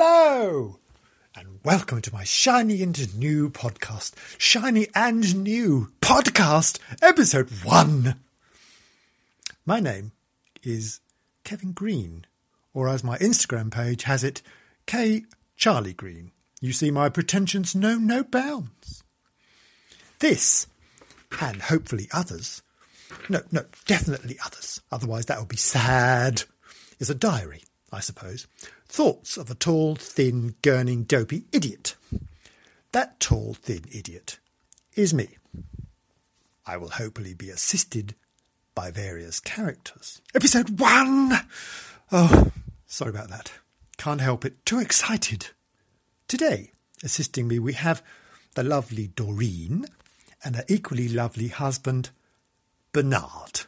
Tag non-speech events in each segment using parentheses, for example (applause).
Hello! And welcome to my shiny and new podcast. Shiny and new podcast, episode one. My name is Kevin Green, or as my Instagram page has it, K Charlie Green. You see, my pretensions know no bounds. This, and hopefully others, no, no, definitely others, otherwise that would be sad, is a diary, I suppose. Thoughts of a tall, thin, gurning, dopey idiot. That tall, thin idiot is me. I will hopefully be assisted by various characters. Episode one! Oh, sorry about that. Can't help it. Too excited. Today, assisting me, we have the lovely Doreen and her equally lovely husband, Bernard.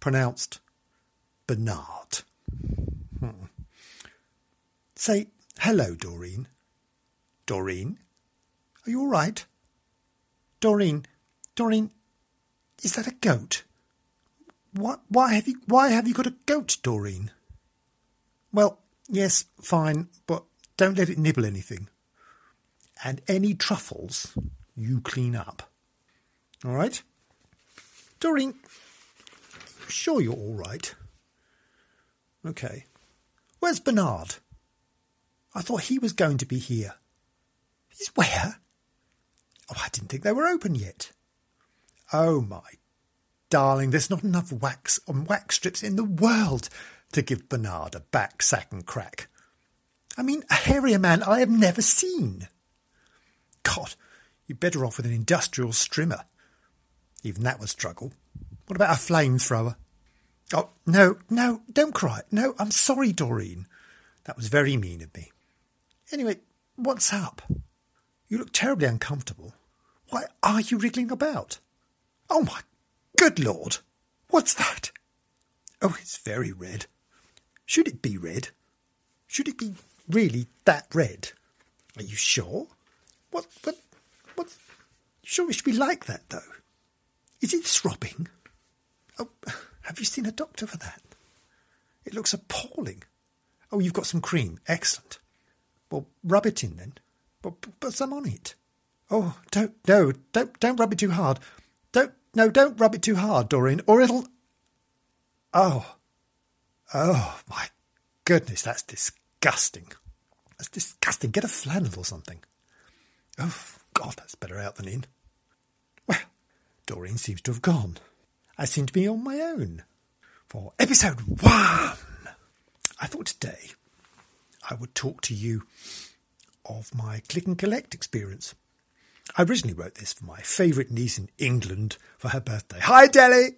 Pronounced Bernard. Hmm. Say hello, Doreen. Doreen? Are you all right? Doreen, Doreen, is that a goat? What, why have you, why have you got a goat, Doreen? Well, yes, fine, but don't let it nibble anything. And any truffles, you clean up. All right? Doreen, sure you're all right? Okay. Where's Bernard? I thought he was going to be here. He's where? Oh, I didn't think they were open yet. Oh, my darling, there's not enough wax on wax strips in the world to give Bernard a back, sack, and crack. I mean, a hairier man I have never seen. God, you're better off with an industrial strimmer. Even that would struggle. What about a flamethrower? Oh, no, no, don't cry. No, I'm sorry, Doreen. That was very mean of me. Anyway, what's up? You look terribly uncomfortable. Why are you wriggling about? Oh, my good lord! What's that? Oh, it's very red. Should it be red? Should it be really that red? Are you sure? What, what, what? Sure it should be like that, though? Is it throbbing? Oh, have you seen a doctor for that? It looks appalling. Oh, you've got some cream. Excellent. Well, rub it in then. But put, some on it. Oh, don't, no, don't, don't rub it too hard. Don't, no, don't rub it too hard, Doreen, or it'll. Oh, oh my goodness, that's disgusting. That's disgusting. Get a flannel or something. Oh, God, that's better out than in. Well, Doreen seems to have gone. I seem to be on my own for episode one. I thought today I would talk to you of my click and collect experience. I originally wrote this for my favourite niece in England for her birthday. Hi, Delhi!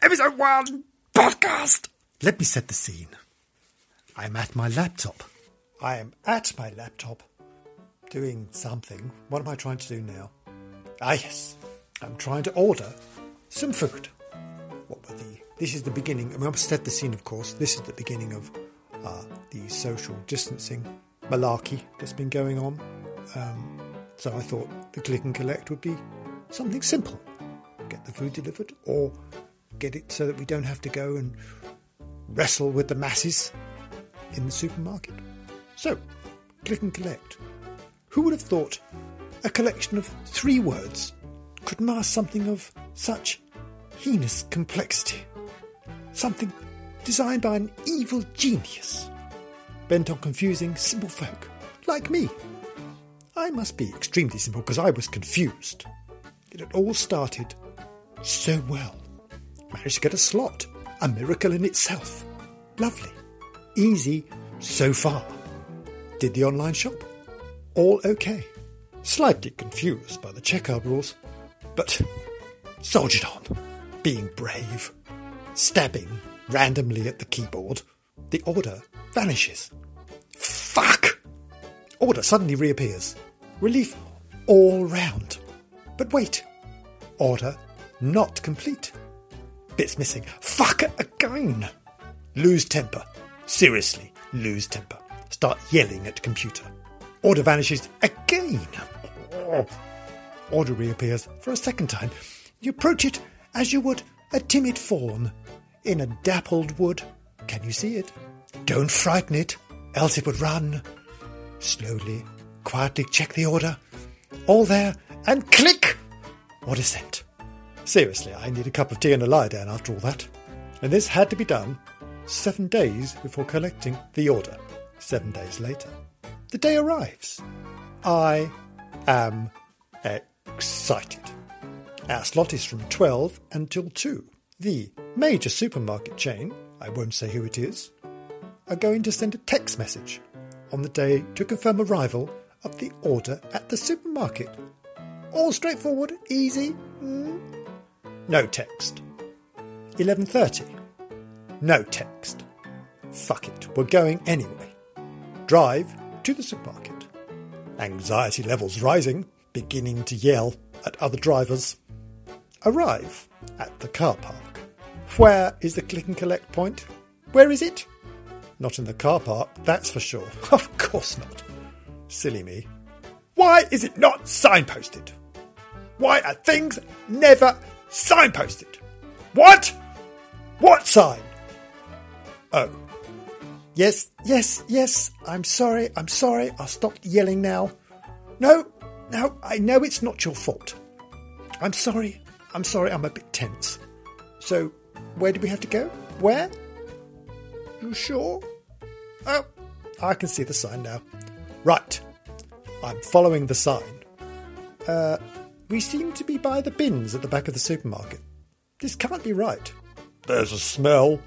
Episode one podcast! Let me set the scene. I am at my laptop. I am at my laptop doing something. What am I trying to do now? Ah, yes. I'm trying to order some food. What were the. This is the beginning. I mean, I've set the scene, of course. This is the beginning of uh, the social distancing malarkey that's been going on. Um, so I thought the click and collect would be something simple get the food delivered, or get it so that we don't have to go and wrestle with the masses in the supermarket. So, click and collect. Who would have thought a collection of three words could mask something of such heinous complexity? Something designed by an evil genius, bent on confusing simple folk like me. I must be extremely simple because I was confused. It had all started so well. Managed to get a slot, a miracle in itself. Lovely. Easy so far. Did the online shop. All okay. Slightly confused by the checkout rules, but soldiered on, being brave, stabbing randomly at the keyboard. The order vanishes. Order suddenly reappears. Relief all round. But wait. Order not complete. Bits missing. Fuck it again. Lose temper. Seriously, lose temper. Start yelling at computer. Order vanishes again. Oh. Order reappears for a second time. You approach it as you would a timid fawn in a dappled wood. Can you see it? Don't frighten it, else it would run. Slowly, quietly check the order. All there, and click! What is sent? Seriously, I need a cup of tea and a lie down after all that. And this had to be done seven days before collecting the order. Seven days later, the day arrives. I am excited. Our slot is from 12 until 2. The major supermarket chain, I won't say who it is, are going to send a text message on the day to confirm arrival of the order at the supermarket. All straightforward, easy. Mm. No text. 11:30. No text. Fuck it, we're going anyway. Drive to the supermarket. Anxiety levels rising, beginning to yell at other drivers. Arrive at the car park. Where is the click and collect point? Where is it? Not in the car park, that's for sure. (laughs) Of course not. Silly me. Why is it not signposted? Why are things never signposted? What? What sign? Oh. Yes, yes, yes. I'm sorry, I'm sorry. I'll stop yelling now. No, no, I know it's not your fault. I'm sorry. I'm sorry, I'm a bit tense. So, where do we have to go? Where? You sure? Oh, I can see the sign now. Right. I'm following the sign. Uh, we seem to be by the bins at the back of the supermarket. This can't be right. There's a smell.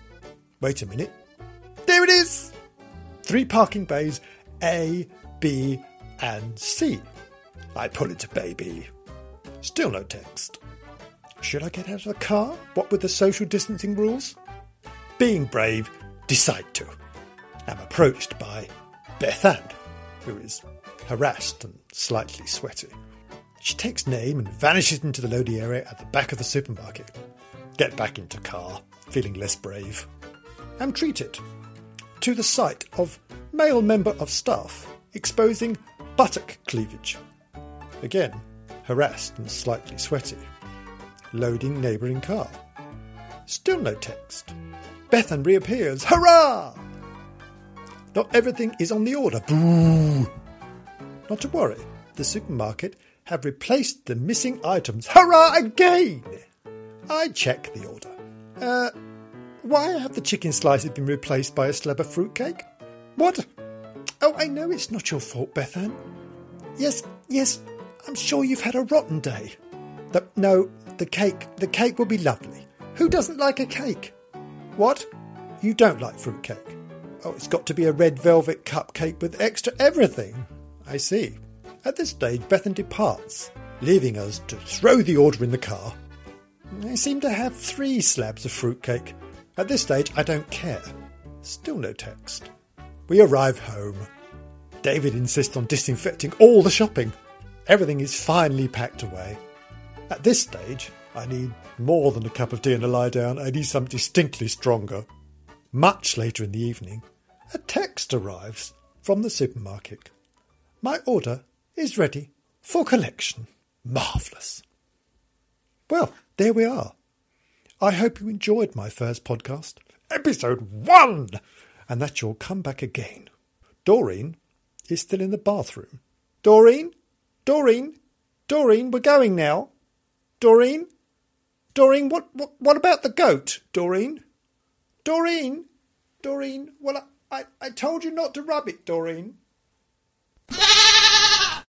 Wait a minute. There it is! Three parking bays A, B, and C. I pull into Bay B. Still no text. Should I get out of the car? What with the social distancing rules? Being brave, decide to. I'm approached by Bethan, who is harassed and slightly sweaty. She takes name and vanishes into the loading area at the back of the supermarket. Get back into car, feeling less brave. Am treated to the sight of male member of staff exposing buttock cleavage. Again, harassed and slightly sweaty. Loading neighbouring car. Still no text. Bethan reappears. Hurrah! Not everything is on the order. Boo! Not to worry. The supermarket have replaced the missing items. Hurrah again! I check the order. Uh, why have the chicken slices been replaced by a slab of fruitcake? What? Oh, I know it's not your fault, Bethan. Yes, yes, I'm sure you've had a rotten day. The, no, the cake, the cake will be lovely. Who doesn't like a cake? What? You don't like fruitcake? Oh, it's got to be a red velvet cupcake with extra everything. I see. At this stage, Bethan departs, leaving us to throw the order in the car. I seem to have three slabs of fruitcake. At this stage, I don't care. Still no text. We arrive home. David insists on disinfecting all the shopping. Everything is finally packed away. At this stage, I need more than a cup of tea and a lie down. I need something distinctly stronger. Much later in the evening, a text arrives from the supermarket. My order is ready for collection. Marvellous. Well, there we are. I hope you enjoyed my first podcast, episode one, and that you'll come back again. Doreen is still in the bathroom. Doreen? Doreen? Doreen, we're going now. Doreen? Doreen, what, what, what about the goat, Doreen? Doreen? Doreen, well, I, I told you not to rub it, Doreen.